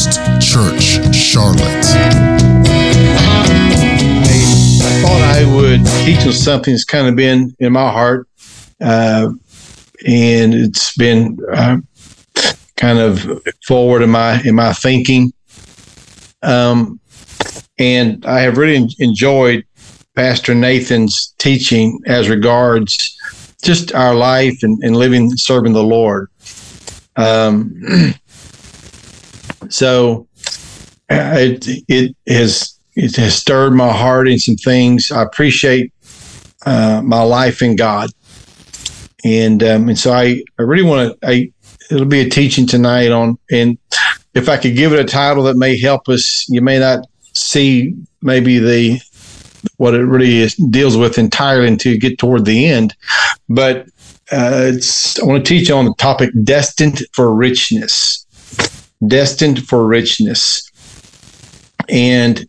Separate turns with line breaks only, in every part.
First Church Charlotte.
I thought I would teach on something that's kind of been in my heart, uh, and it's been uh, kind of forward in my in my thinking. Um, and I have really enjoyed Pastor Nathan's teaching as regards just our life and, and living serving the Lord. Um, so uh, it it has it has stirred my heart in some things. I appreciate uh, my life in God, and um, and so I I really want to. I it'll be a teaching tonight on and if I could give it a title that may help us, you may not see maybe the what it really is, deals with entirely until you get toward the end, but uh, it's I want to teach you on the topic destined for richness, destined for richness, and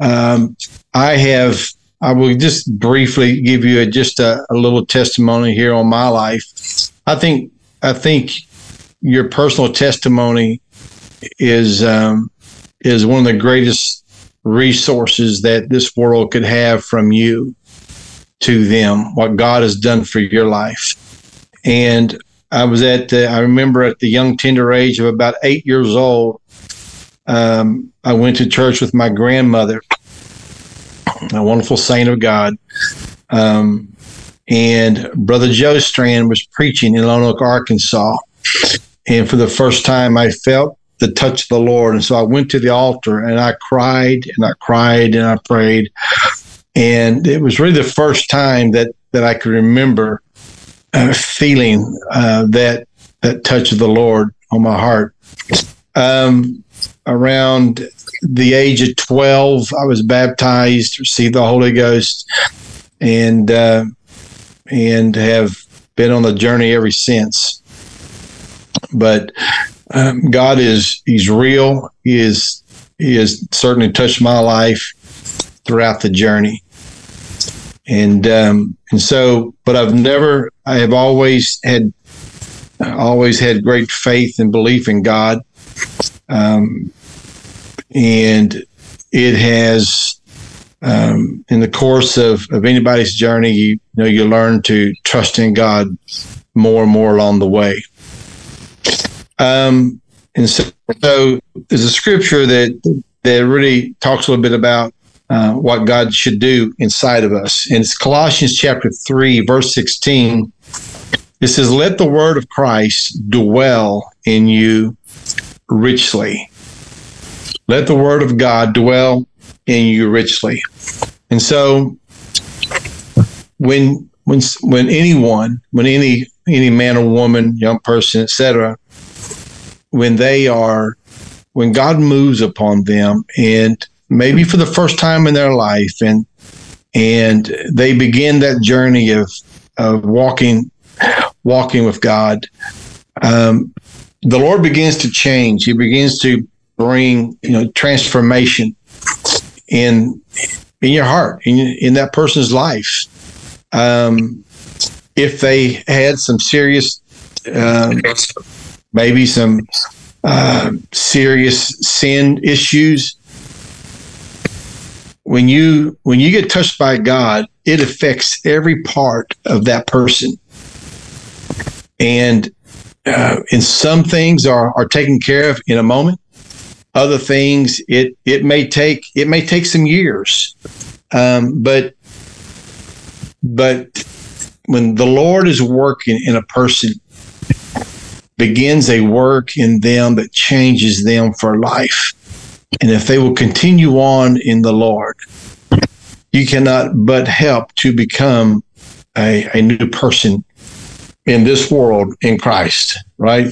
um, I have. I will just briefly give you a, just a, a little testimony here on my life. I think I think your personal testimony is um, is one of the greatest resources that this world could have from you to them. What God has done for your life, and I was at the, I remember at the young tender age of about eight years old. Um, I went to church with my grandmother, a wonderful saint of God. Um, and Brother Joe Strand was preaching in Lone Oak, Arkansas. And for the first time, I felt the touch of the Lord. And so I went to the altar and I cried and I cried and I prayed. And it was really the first time that, that I could remember feeling uh, that that touch of the Lord on my heart. Um, around the age of 12, I was baptized, received the Holy Ghost, and uh, and have been on the journey ever since but um, God is He's real. He is He has certainly touched my life throughout the journey, and um, and so, but I've never. I have always had always had great faith and belief in God, um, and it has. Um, in the course of, of anybody's journey, you, you know, you learn to trust in God more and more along the way. Um, and so, so, there's a scripture that that really talks a little bit about uh, what God should do inside of us. And it's Colossians chapter 3, verse 16. It says, Let the word of Christ dwell in you richly. Let the word of God dwell in you richly. And so when when when anyone, when any any man or woman, young person, etc., when they are when God moves upon them and maybe for the first time in their life and and they begin that journey of of walking walking with God. Um, the Lord begins to change. He begins to bring you know transformation in in your heart in, in that person's life. Um, if they had some serious um, maybe some uh, serious sin issues. When you when you get touched by God, it affects every part of that person, and uh, and some things are are taken care of in a moment. Other things it it may take it may take some years, um, but but when the Lord is working in a person, begins a work in them that changes them for life. And if they will continue on in the Lord, you cannot but help to become a, a new person in this world in Christ, right?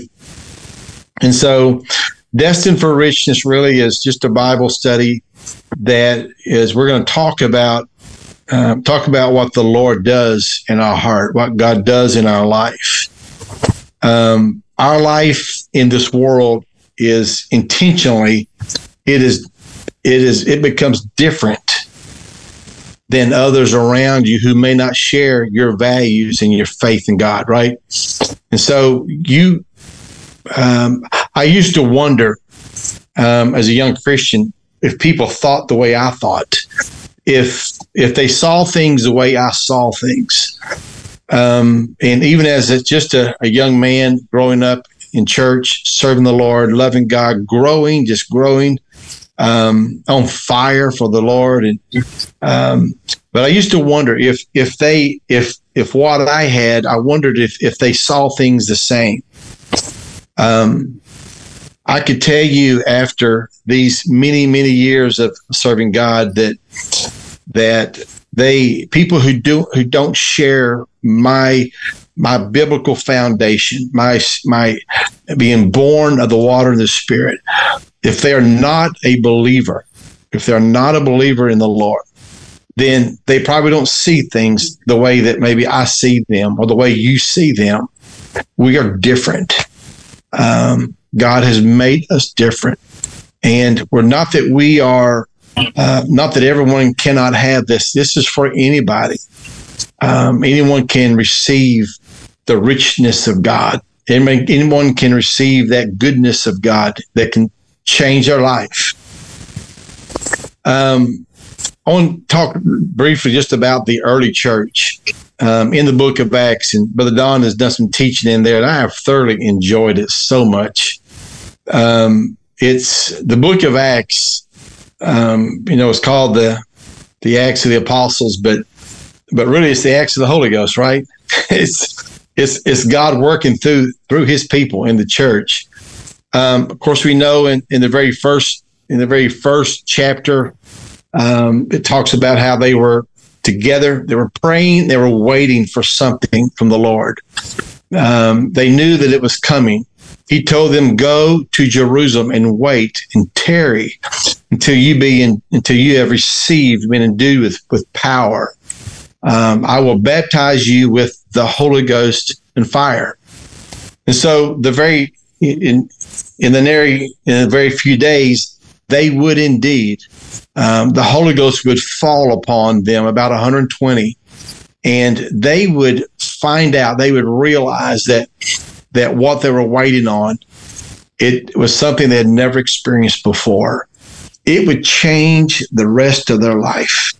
And so, Destined for Richness really is just a Bible study that is, we're going to talk about. Uh, talk about what the Lord does in our heart, what God does in our life. Um, our life in this world is intentionally it is it is it becomes different than others around you who may not share your values and your faith in God, right? And so you, um, I used to wonder um, as a young Christian if people thought the way I thought, if if they saw things the way I saw things. Um, and even as a, just a, a young man growing up in church, serving the Lord, loving God, growing, just growing, um, on fire for the Lord. And um, but I used to wonder if if they if if what I had, I wondered if if they saw things the same. Um, I could tell you after these many many years of serving God that that they people who do who don't share my my biblical foundation, my my being born of the water and the spirit, if they're not a believer, if they're not a believer in the Lord, then they probably don't see things the way that maybe I see them or the way you see them. We are different. Um, God has made us different. And we're not that we are, uh, not that everyone cannot have this. This is for anybody. Um, anyone can receive the richness of God. Anyone can receive that goodness of God that can change their life. Um, I want to talk briefly just about the early church um, in the book of Acts. And Brother Don has done some teaching in there, and I have thoroughly enjoyed it so much. Um, it's the book of Acts. Um, you know, it's called the the Acts of the Apostles, but but really it's the Acts of the Holy Ghost, right? it's it's it's God working through through His people in the church. Um, of course, we know in, in the very first in the very first chapter, um, it talks about how they were together, they were praying, they were waiting for something from the Lord. Um, they knew that it was coming. He told them, "Go to Jerusalem and wait and tarry until you be in, until you have received, been endued with with power. Um, I will baptize you with the Holy Ghost and fire." And so, the very in in the very in a very few days, they would indeed um, the Holy Ghost would fall upon them, about 120, and they would find out, they would realize that that what they were waiting on, it was something they had never experienced before. It would change the rest of their life.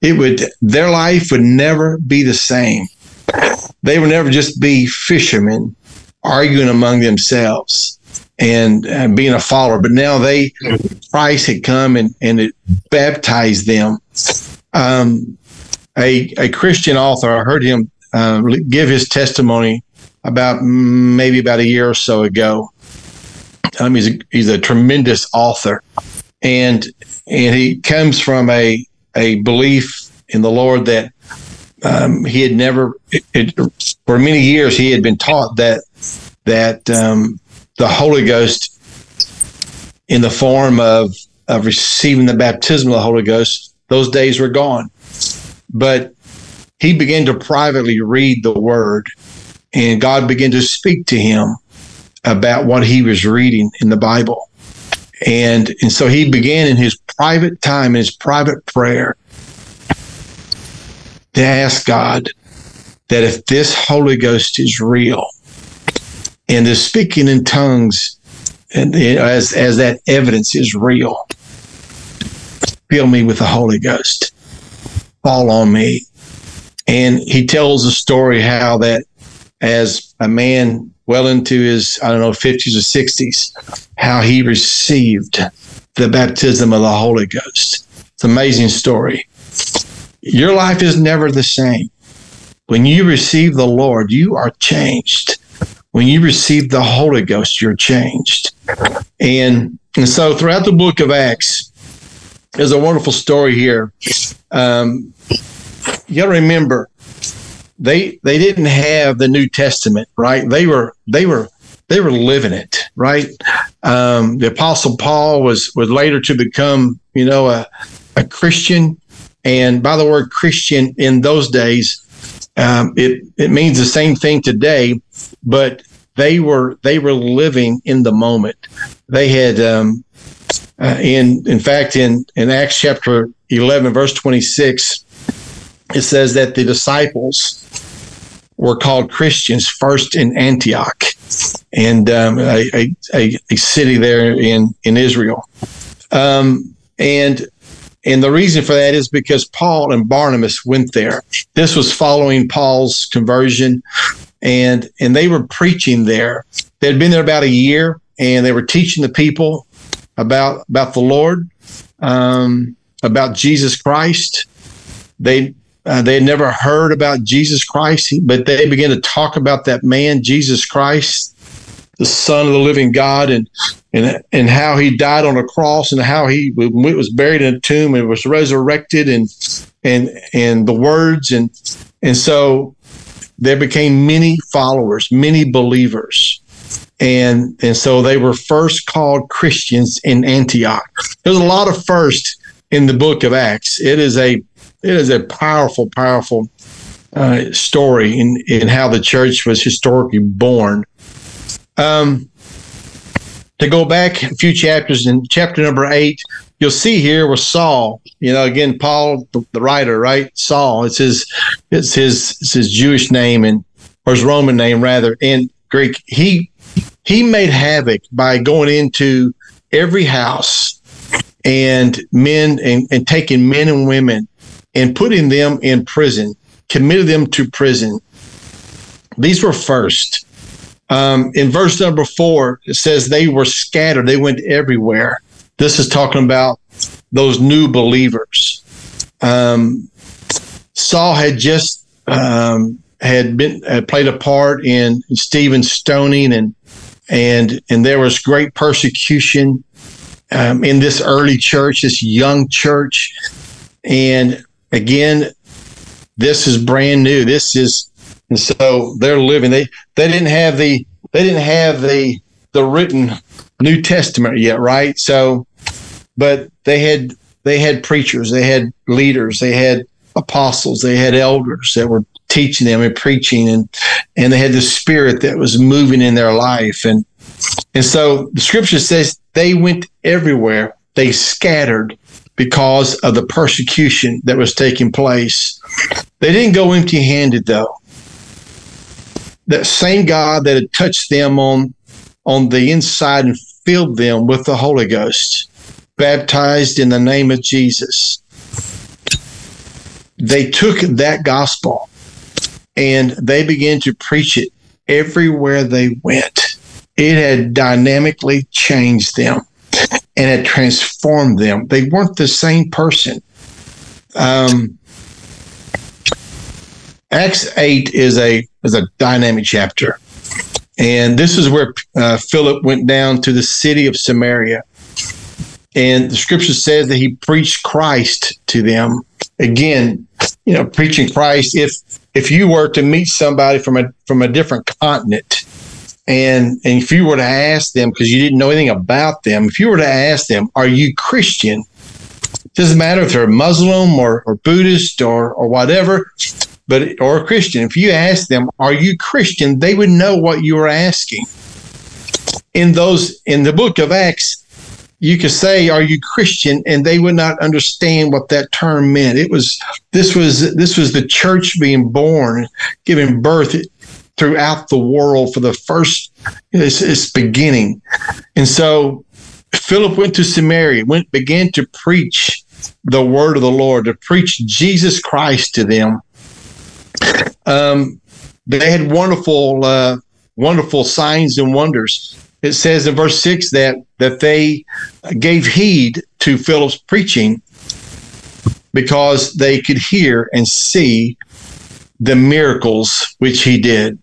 It would their life would never be the same. They would never just be fishermen arguing among themselves and, and being a follower. But now they, Christ had come and, and it baptized them. Um, a, a Christian author, I heard him uh, give his testimony about maybe about a year or so ago. Um, he's a, he's a tremendous author, and and he comes from a a belief in the Lord that um, he had never it, it, for many years he had been taught that that um, the Holy Ghost in the form of of receiving the baptism of the Holy Ghost, those days were gone. But he began to privately read the word, and God began to speak to him about what he was reading in the Bible. And, and so he began in his private time, in his private prayer, to ask God that if this Holy Ghost is real, and the speaking in tongues and as as that evidence is real fill me with the holy ghost. Fall on me. And he tells a story how that as a man well into his i don't know 50s or 60s how he received the baptism of the holy ghost. It's an amazing story your life is never the same when you receive the lord you are changed when you receive the Holy Ghost, you're changed. And, and so throughout the book of Acts, there's a wonderful story here. Um, you got to remember, they they didn't have the New Testament, right? They were they were they were living it, right? Um, the Apostle Paul was was later to become, you know, a a Christian, and by the word Christian in those days, um, it it means the same thing today, but they were they were living in the moment. They had um, uh, in in fact in in Acts chapter eleven verse twenty six, it says that the disciples were called Christians first in Antioch, and um, a, a, a, city there in in Israel. Um, and and the reason for that is because Paul and Barnabas went there. This was following Paul's conversion, and and they were preaching there. They had been there about a year, and they were teaching the people about about the Lord, um, about Jesus Christ. They uh, they had never heard about Jesus Christ, but they began to talk about that man, Jesus Christ, the Son of the living God, and and and how he died on a cross, and how he was buried in a tomb and was resurrected, and and and the words, and and so there became many followers, many believers. And and so they were first called Christians in Antioch. There's a lot of first in the book of Acts. It is a it is a powerful, powerful uh, story in, in how the church was historically born. Um, to go back a few chapters in chapter number eight, you'll see here with Saul. You know, again, Paul, the, the writer, right? Saul. It's his, it's his, it's his Jewish name and or his Roman name rather in Greek. He he made havoc by going into every house and men and, and taking men and women and putting them in prison, committed them to prison. These were first. Um, in verse number four, it says they were scattered, they went everywhere. This is talking about those new believers. Um, Saul had just um, had been had played a part in Stephen's stoning, and and and there was great persecution um, in this early church, this young church, and again, this is brand new. This is, and so they're living. They they didn't have the they didn't have the the written New Testament yet, right? So, but they had they had preachers, they had leaders, they had apostles, they had elders that were teaching them and preaching, and and they had the Spirit that was moving in their life, and and so the Scripture says they went everywhere, they scattered because of the persecution that was taking place. They didn't go empty handed, though. That same God that had touched them on, on the inside and filled them with the Holy Ghost, baptized in the name of Jesus, they took that gospel and they began to preach it everywhere they went. It had dynamically changed them and it transformed them. They weren't the same person. Um, Acts eight is a is a dynamic chapter, and this is where uh, Philip went down to the city of Samaria, and the scripture says that he preached Christ to them. Again, you know, preaching Christ. If if you were to meet somebody from a from a different continent, and, and if you were to ask them, because you didn't know anything about them, if you were to ask them, are you Christian? It doesn't matter if they're Muslim or, or Buddhist or, or whatever, but or a Christian. If you ask them, are you Christian? They would know what you were asking. In those in the book of Acts, you could say, "Are you Christian?" and they would not understand what that term meant. It was this was this was the church being born, giving birth throughout the world for the first its, its beginning. And so Philip went to Samaria, went began to preach the word of the Lord, to preach Jesus Christ to them. Um, they had wonderful, uh, wonderful signs and wonders. It says in verse six that that they gave heed to Philip's preaching because they could hear and see the miracles which he did.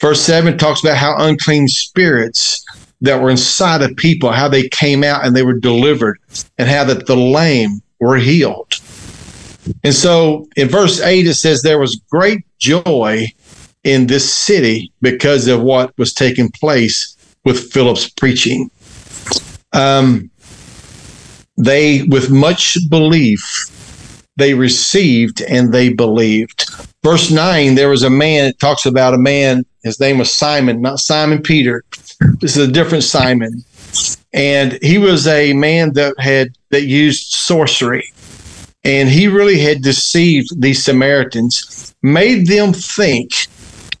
Verse 7 talks about how unclean spirits that were inside of people, how they came out and they were delivered, and how that the lame were healed. And so in verse 8, it says there was great joy in this city because of what was taking place with Philip's preaching. Um, they, with much belief, they received and they believed. Verse 9, there was a man, it talks about a man his name was Simon, not Simon Peter. This is a different Simon. And he was a man that had that used sorcery. And he really had deceived these Samaritans, made them think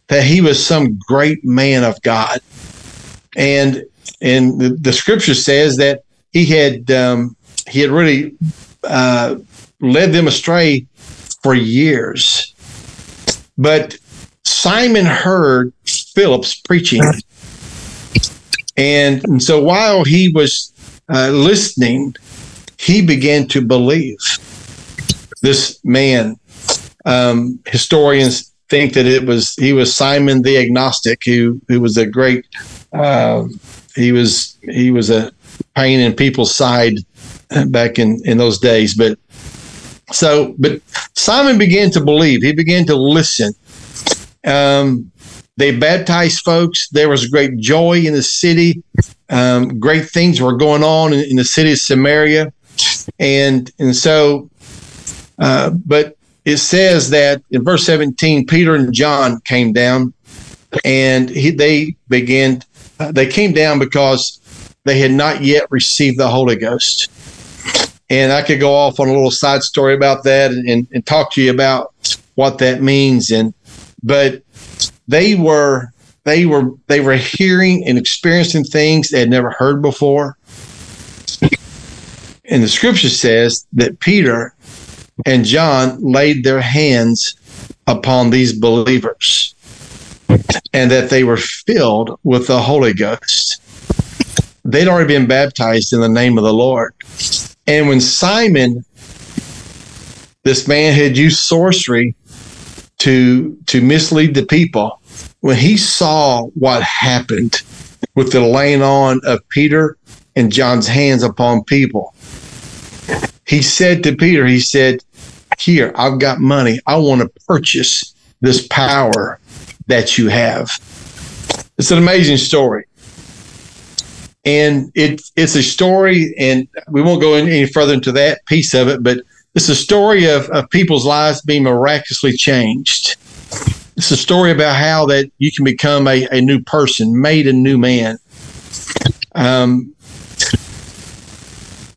that he was some great man of God. And and the, the scripture says that he had um, he had really uh, led them astray for years. But Simon heard Philip's preaching. And, and so while he was uh, listening, he began to believe. This man, um, historians think that it was he was Simon the agnostic, who who was a great. Uh, he was he was a pain in people's side back in in those days, but so but Simon began to believe. He began to listen. Um, they baptized folks. There was great joy in the city. Um, great things were going on in, in, the city of Samaria, and and so, uh, but it says that in verse seventeen, Peter and John came down, and he, they began. Uh, they came down because they had not yet received the Holy Ghost. And I could go off on a little side story about that and, and, and talk to you about what that means. And but they were they were they were hearing and experiencing things they had never heard before. And the scripture says that Peter and John laid their hands upon these believers and that they were filled with the Holy Ghost. They'd already been baptized in the name of the Lord. And when Simon, this man had used sorcery to to mislead the people, when he saw what happened with the laying on of Peter and John's hands upon people, he said to Peter, he said, Here, I've got money. I want to purchase this power that you have. It's an amazing story. And it, it's a story, and we won't go any further into that piece of it, but it's a story of, of people's lives being miraculously changed. It's a story about how that you can become a, a new person, made a new man. Um,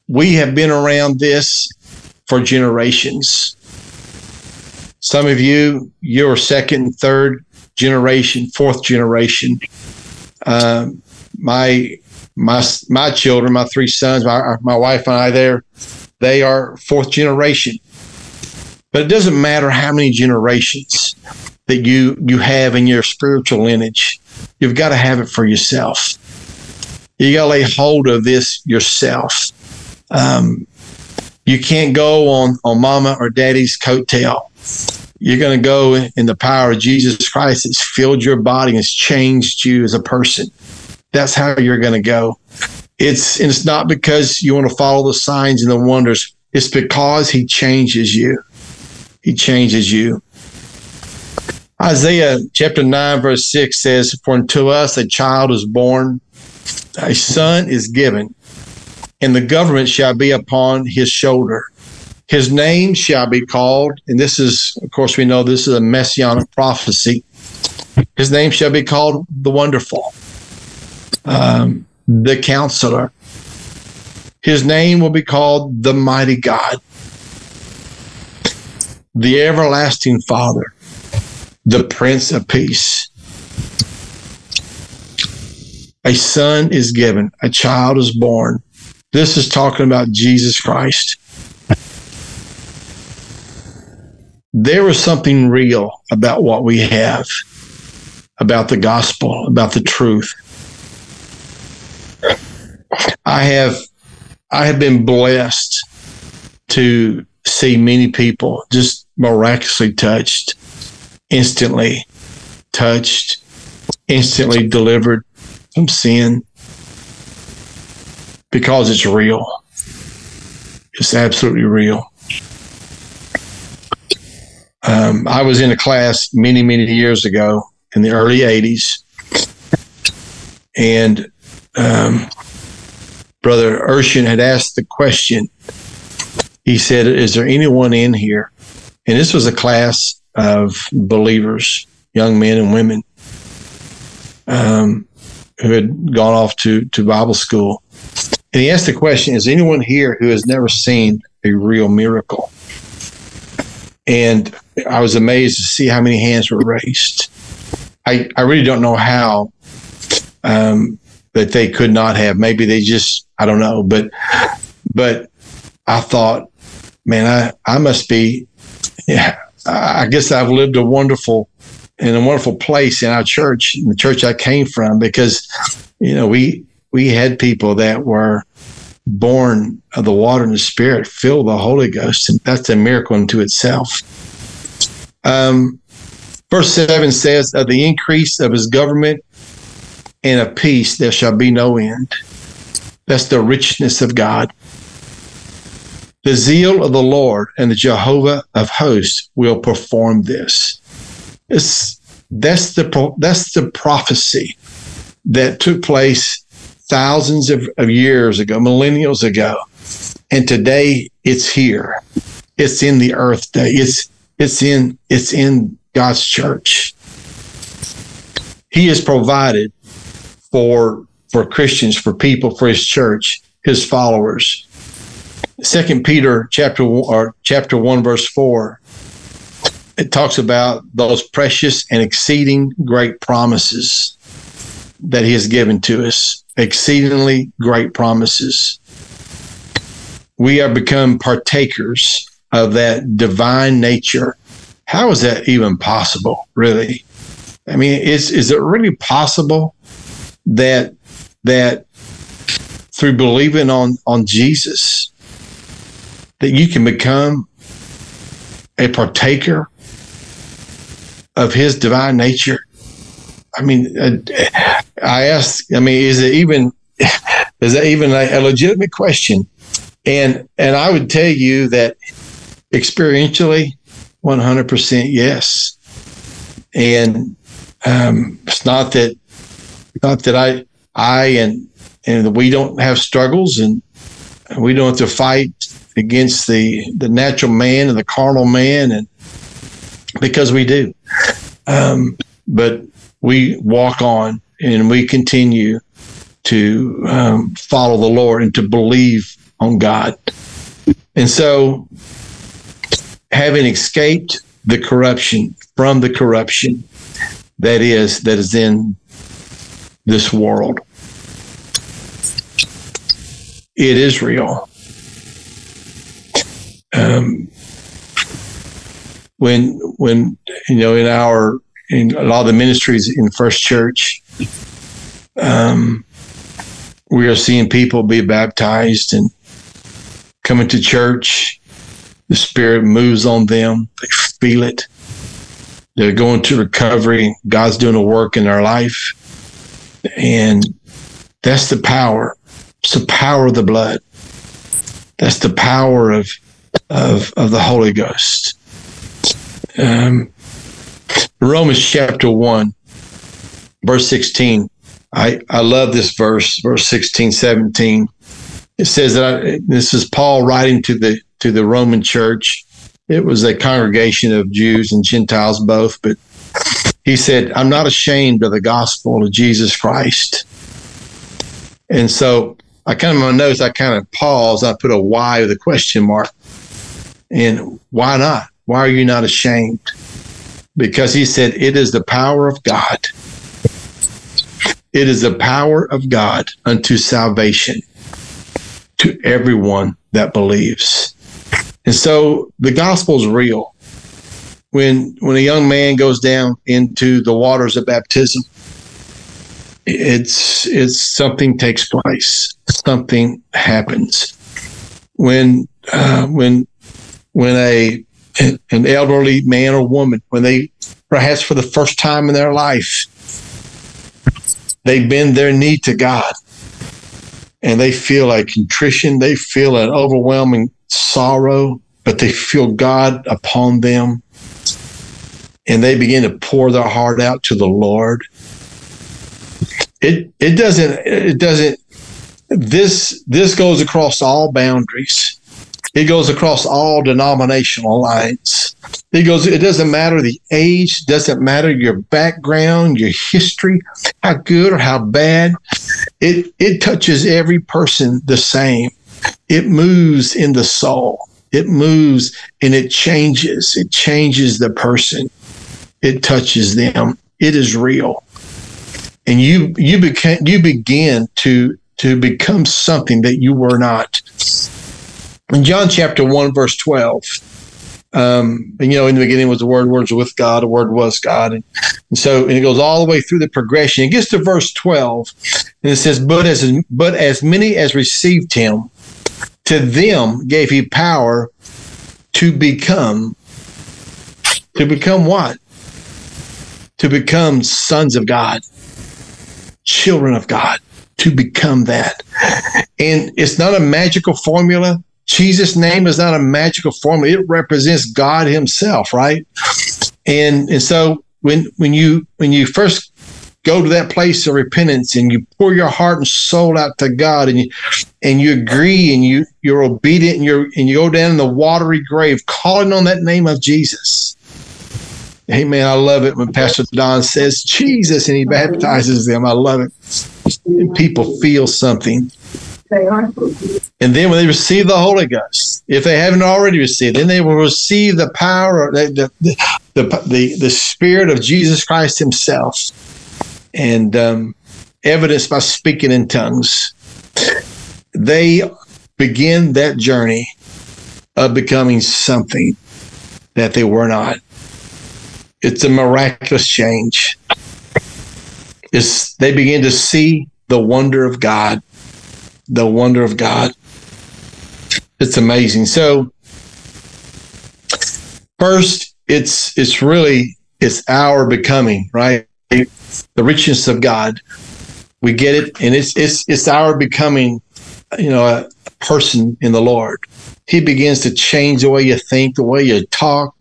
we have been around this for generations. Some of you, you're second, third generation, fourth generation. Um, my my my children, my three sons, my my wife and I, there, they are fourth generation. But it doesn't matter how many generations that you you have in your spiritual lineage. You've got to have it for yourself. You got to lay hold of this yourself. Um, you can't go on on mama or daddy's coattail. You're going to go in the power of Jesus Christ. It's filled your body. It's changed you as a person. That's how you're going to go. It's it's not because you want to follow the signs and the wonders. It's because He changes you. He changes you. Isaiah chapter 9, verse 6 says, For unto us a child is born, a son is given, and the government shall be upon his shoulder. His name shall be called, and this is, of course, we know this is a messianic prophecy. His name shall be called the Wonderful, um, the Counselor. His name will be called the Mighty God, the Everlasting Father the Prince of Peace. A son is given, a child is born. This is talking about Jesus Christ. There is something real about what we have, about the gospel, about the truth. I have I have been blessed to see many people just miraculously touched instantly touched, instantly delivered from sin because it's real. It's absolutely real. Um, I was in a class many, many years ago in the early 80s, and um, Brother Urshan had asked the question. He said, Is there anyone in here? And this was a class of believers, young men and women, um, who had gone off to, to Bible school. And he asked the question Is anyone here who has never seen a real miracle? And I was amazed to see how many hands were raised. I, I really don't know how um, that they could not have. Maybe they just I don't know, but but I thought, man, I I must be. Yeah, I guess I've lived a wonderful in a wonderful place in our church, in the church I came from, because you know we we had people that were born of the water and the spirit, filled the Holy Ghost, and that's a miracle unto itself. Um, verse seven says, "Of the increase of His government and of peace, there shall be no end." That's the richness of God. The zeal of the Lord and the Jehovah of hosts will perform this. It's, that's the that's the prophecy that took place thousands of, of years ago, millennials ago, and today it's here. It's in the earth day. It's it's in it's in God's church. He has provided for for Christians, for people, for His church, His followers. Second Peter chapter or chapter one verse four. It talks about those precious and exceeding great promises that He has given to us. Exceedingly great promises. We have become partakers of that divine nature. How is that even possible, really? I mean, is is it really possible that that through believing on on Jesus that you can become a partaker of his divine nature i mean uh, i ask i mean is it even is that even a, a legitimate question and and i would tell you that experientially 100% yes. And um, it's not that not that i i and and we don't have struggles and we don't have to fight against the the natural man and the carnal man and because we do. Um, but we walk on and we continue to um, follow the lord and to believe on god. And so having escaped the corruption from the corruption that is that is in this world it is real um, when when you know in our in a lot of the ministries in First Church, um, we are seeing people be baptized and coming to church. The Spirit moves on them; they feel it. They're going to recovery. God's doing a work in their life, and that's the power. It's the power of the blood. That's the power of of, of the Holy Ghost. Um, Romans chapter 1, verse 16. I, I love this verse, verse 16, 17. It says that I, this is Paul writing to the to the Roman church. It was a congregation of Jews and Gentiles both, but he said, I'm not ashamed of the gospel of Jesus Christ. And so I kind of my notes, I kind of paused. I put a why with a question mark. And why not? Why are you not ashamed? Because he said, It is the power of God. It is the power of God unto salvation to everyone that believes. And so the gospel is real. When when a young man goes down into the waters of baptism, it's it's something takes place. Something happens. When uh, when when a an elderly man or woman, when they perhaps for the first time in their life, they bend their knee to God and they feel a contrition, they feel an overwhelming sorrow, but they feel God upon them and they begin to pour their heart out to the Lord. It it doesn't it doesn't this this goes across all boundaries. It goes across all denominational lines. It goes, it doesn't matter the age, doesn't matter your background, your history, how good or how bad. It it touches every person the same. It moves in the soul. It moves and it changes. It changes the person. It touches them. it is real. And you you became you begin to to become something that you were not. In John chapter 1, verse 12, um, and you know, in the beginning was the word, words with God, the word was God. And, and, so, and it goes all the way through the progression. It gets to verse 12, and it says, But as but as many as received him, to them gave he power to become to become what? To become sons of God, children of God, to become that. And it's not a magical formula. Jesus' name is not a magical formula. It represents God Himself, right? And and so when when you when you first go to that place of repentance and you pour your heart and soul out to God and you and you agree and you you're obedient and you and you go down in the watery grave calling on that name of Jesus. Amen. I love it when Pastor Don says Jesus and he baptizes them. I love it. And people feel something. And then when they receive the Holy Ghost, if they haven't already received, then they will receive the power, the the the, the, the Spirit of Jesus Christ Himself, and um, by speaking in tongues. They begin that journey of becoming something that they were not. It's a miraculous change. It's, they begin to see the wonder of God the wonder of God. It's amazing. So first, it's it's really it's our becoming, right? The richness of God. We get it, and it's it's it's our becoming, you know, a person in the Lord. He begins to change the way you think, the way you talk,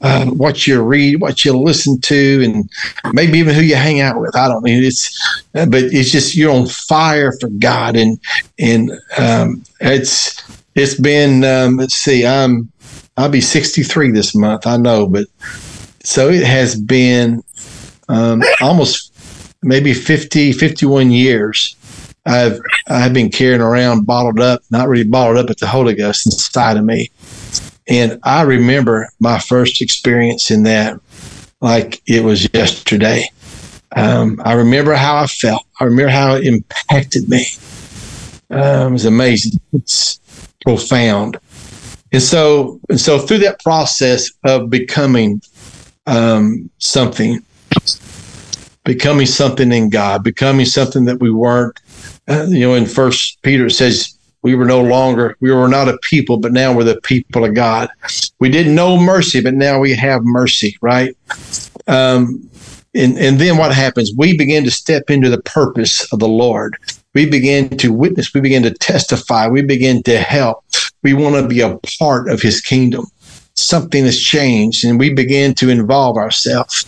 uh, what you read, what you listen to, and maybe even who you hang out with. I don't mean it's, but it's just you're on fire for God, and and um, it's it's been um, let's see, I'm I'll be 63 this month. I know, but so it has been um, almost maybe 50, 51 years. I've I've been carrying around bottled up, not really bottled up, but the Holy Ghost inside of me. And I remember my first experience in that like it was yesterday. Um, I remember how I felt. I remember how it impacted me. Um, it was amazing. It's profound. And so, and so through that process of becoming um, something, becoming something in God, becoming something that we weren't, uh, you know, in First Peter it says, we were no longer, we were not a people, but now we're the people of God. We didn't know mercy, but now we have mercy, right? Um, and, and then what happens? We begin to step into the purpose of the Lord. We begin to witness. We begin to testify. We begin to help. We want to be a part of his kingdom. Something has changed and we begin to involve ourselves.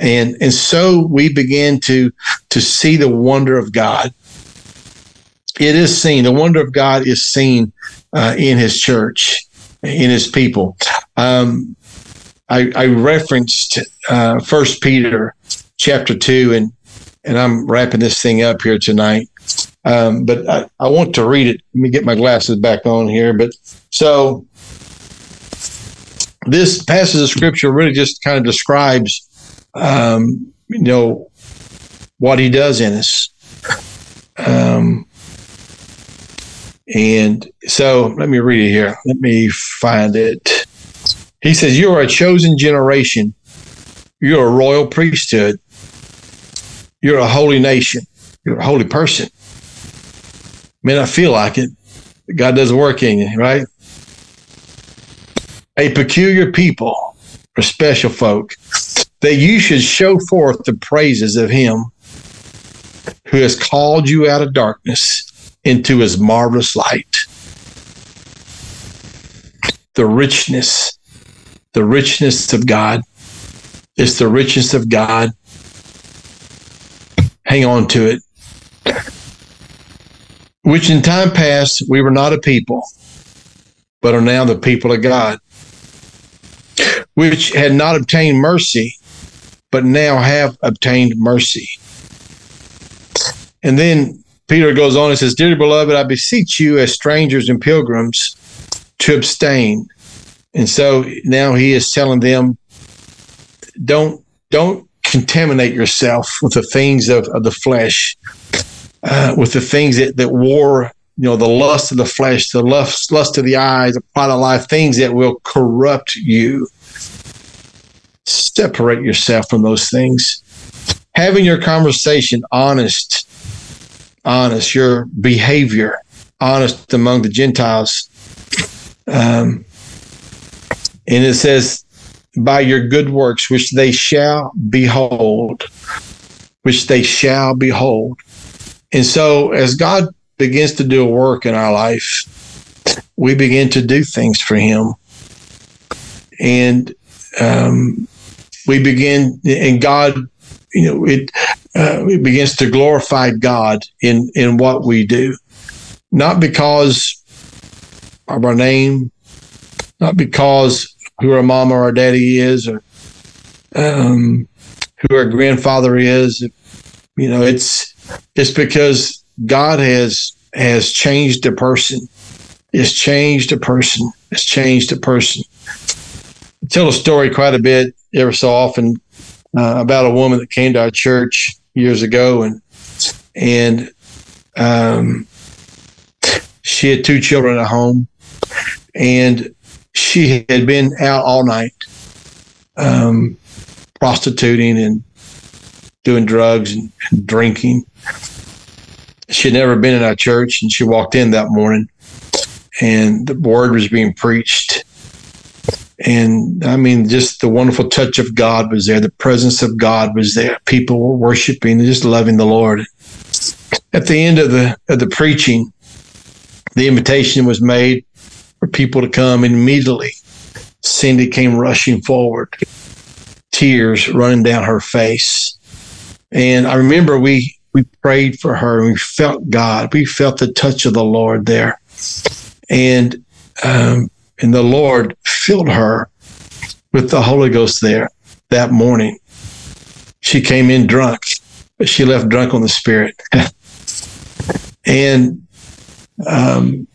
And, and so we begin to, to see the wonder of God it is seen. The wonder of God is seen uh, in His church, in His people. Um, I, I, referenced uh, First Peter chapter two, and and I'm wrapping this thing up here tonight. Um, but I, I want to read it. Let me get my glasses back on here. But so this passage of scripture really just kind of describes, um, you know, what he does in us. Um, and so let me read it here. Let me find it. He says, You are a chosen generation. You're a royal priesthood. You're a holy nation. You're a holy person. May not feel like it. God does work in you, right? A peculiar people, or special folk, that you should show forth the praises of Him who has called you out of darkness into his marvelous light. The richness, the richness of God. It's the richness of God. Hang on to it. Which in time past we were not a people, but are now the people of God. Which had not obtained mercy, but now have obtained mercy. And then Peter goes on and says, Dearly beloved, I beseech you as strangers and pilgrims to abstain. And so now he is telling them, don't don't contaminate yourself with the things of, of the flesh, uh, with the things that, that war, you know, the lust of the flesh, the lust, lust of the eyes, the pride of life, things that will corrupt you. Separate yourself from those things. Having your conversation honest, honest, your behavior honest among the Gentiles. Um, and it says, by your good works, which they shall behold, which they shall behold. And so, as God begins to do a work in our life, we begin to do things for Him. And um, we begin, and God, you know, it, uh, it begins to glorify God in, in what we do. Not because of our name, not because who our mama or our daddy is, or um, who our grandfather is. You know, it's it's because God has has changed a person. It's changed a person. It's changed a person. I tell a story quite a bit, ever so often, uh, about a woman that came to our church years ago, and and um, she had two children at home, and she had been out all night, um, prostituting and doing drugs and, drinking. She had never been in our church, and she walked in that morning, and the word was being preached. And I mean, just the wonderful touch of God was there. The presence of God was there. People were worshiping, just loving the Lord. At the end of the of the preaching, the invitation was made for people to come, and immediately Cindy came rushing forward, tears running down her face. And I remember we we prayed for her and we felt God. We felt the touch of the Lord there. And um, and the Lord filled her with the Holy Ghost there that morning. She came in drunk, but she left drunk on the Spirit. and um,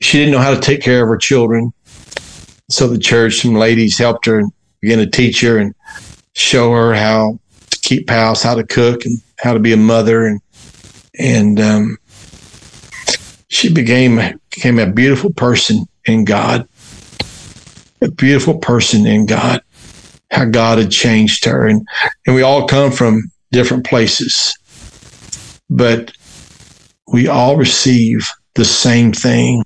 she didn't know how to take care of her children. So the church, some ladies helped her and began to teach her and show her how to keep house, how to cook, and how to be a mother. And and um, she became became a beautiful person in God, a beautiful person in God. How God had changed her, and and we all come from different places, but we all receive the same thing.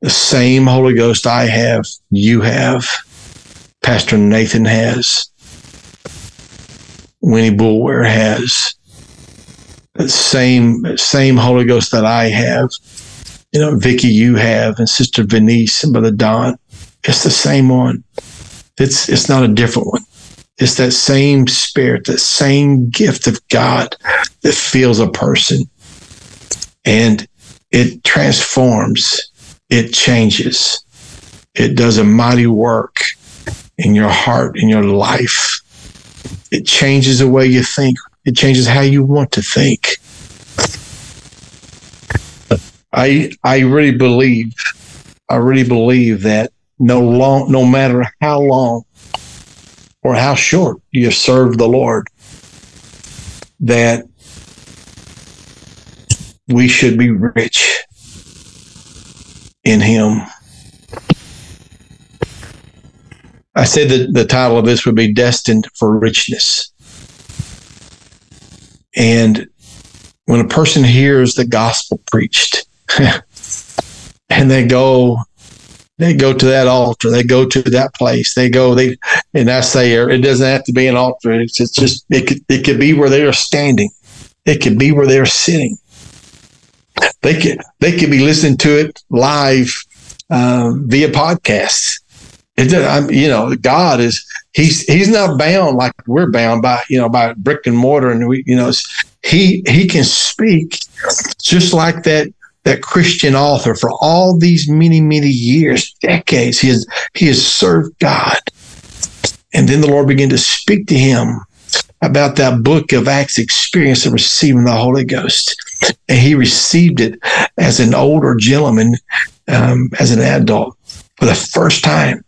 The same Holy Ghost I have, you have, Pastor Nathan has, Winnie Bulwer has. The same same Holy Ghost that I have, you know, Vicky, you have, and Sister Venice and Brother Don. It's the same one. It's it's not a different one. It's that same spirit, that same gift of God that fills a person and it transforms, it changes, it does a mighty work in your heart, in your life. It changes the way you think, it changes how you want to think. I I really believe, I really believe that no long, no matter how long or how short you serve the Lord, that we should be rich in him. I said that the title of this would be Destined for Richness. And when a person hears the gospel preached and they go they go to that altar. They go to that place. They go they and i say it doesn't have to be an altar. It's, it's just it could, it could be where they are standing. It could be where they're sitting. They could they could be listening to it live um, via podcasts. I'm, you know, God is he's he's not bound like we're bound by you know by brick and mortar, and we you know he he can speak just like that that Christian author for all these many many years, decades. He has he has served God, and then the Lord began to speak to him about that book of Acts experience of receiving the Holy Ghost. And he received it as an older gentleman, um, as an adult, for the first time.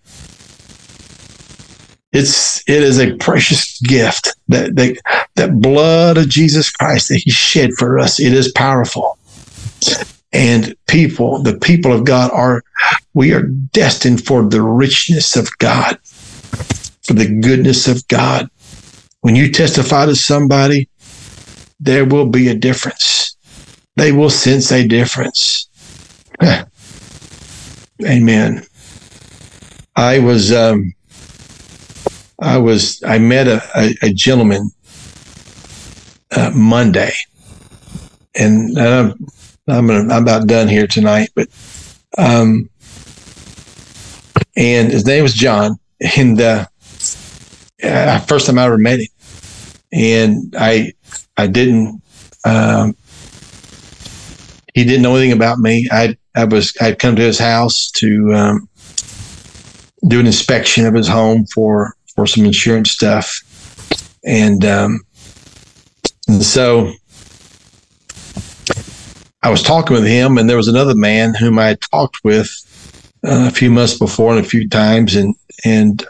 it's it is a precious gift that that that blood of Jesus Christ that He shed for us. It is powerful, and people, the people of God, are we are destined for the richness of God, for the goodness of God. When you testify to somebody, there will be a difference. They will sense a difference. Amen. I was um, I was I met a, a, a gentleman uh, Monday, and I'm I'm, gonna, I'm about done here tonight, but um, and his name was John, and uh, uh, first time I ever met him, and I I didn't um, he didn't know anything about me. I I was I'd come to his house to um, do an inspection of his home for for some insurance stuff, and um, and so I was talking with him, and there was another man whom I had talked with uh, a few months before and a few times, and and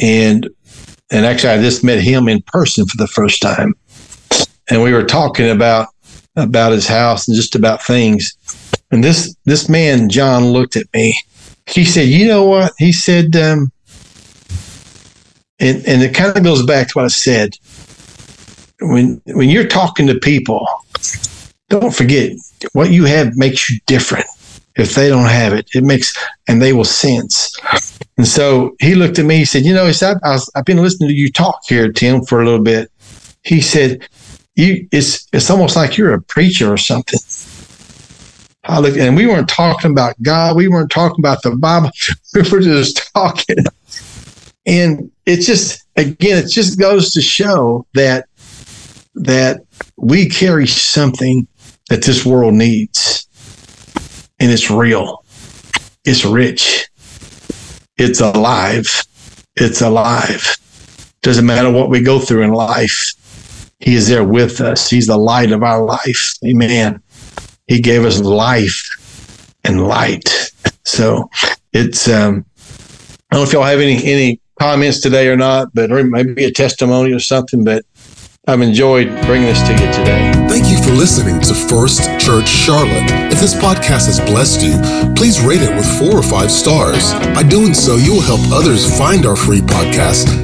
and and actually I just met him in person for the first time, and we were talking about about his house and just about things, and this this man John looked at me. He said, "You know what?" He said, um, and and it kind of goes back to what I said. When when you're talking to people, don't forget what you have makes you different. If they don't have it, it makes and they will sense. And so he looked at me. He said, "You know," he said, I was, "I've been listening to you talk here, Tim, for a little bit." He said, "You, it's it's almost like you're a preacher or something." I looked, and we weren't talking about God. We weren't talking about the Bible. We were just talking. And it just again, it just goes to show that that we carry something that this world needs. And it's real. It's rich. It's alive. It's alive. Doesn't matter what we go through in life. He is there with us. He's the light of our life. Amen. He gave us life and light. So it's um I don't know if y'all have any any comments today or not, but or maybe a testimony or something. But I've enjoyed bringing this to you today.
Thank you for listening to First Church Charlotte. If this podcast has blessed you, please rate it with four or five stars. By doing so, you will help others find our free podcast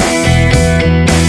Música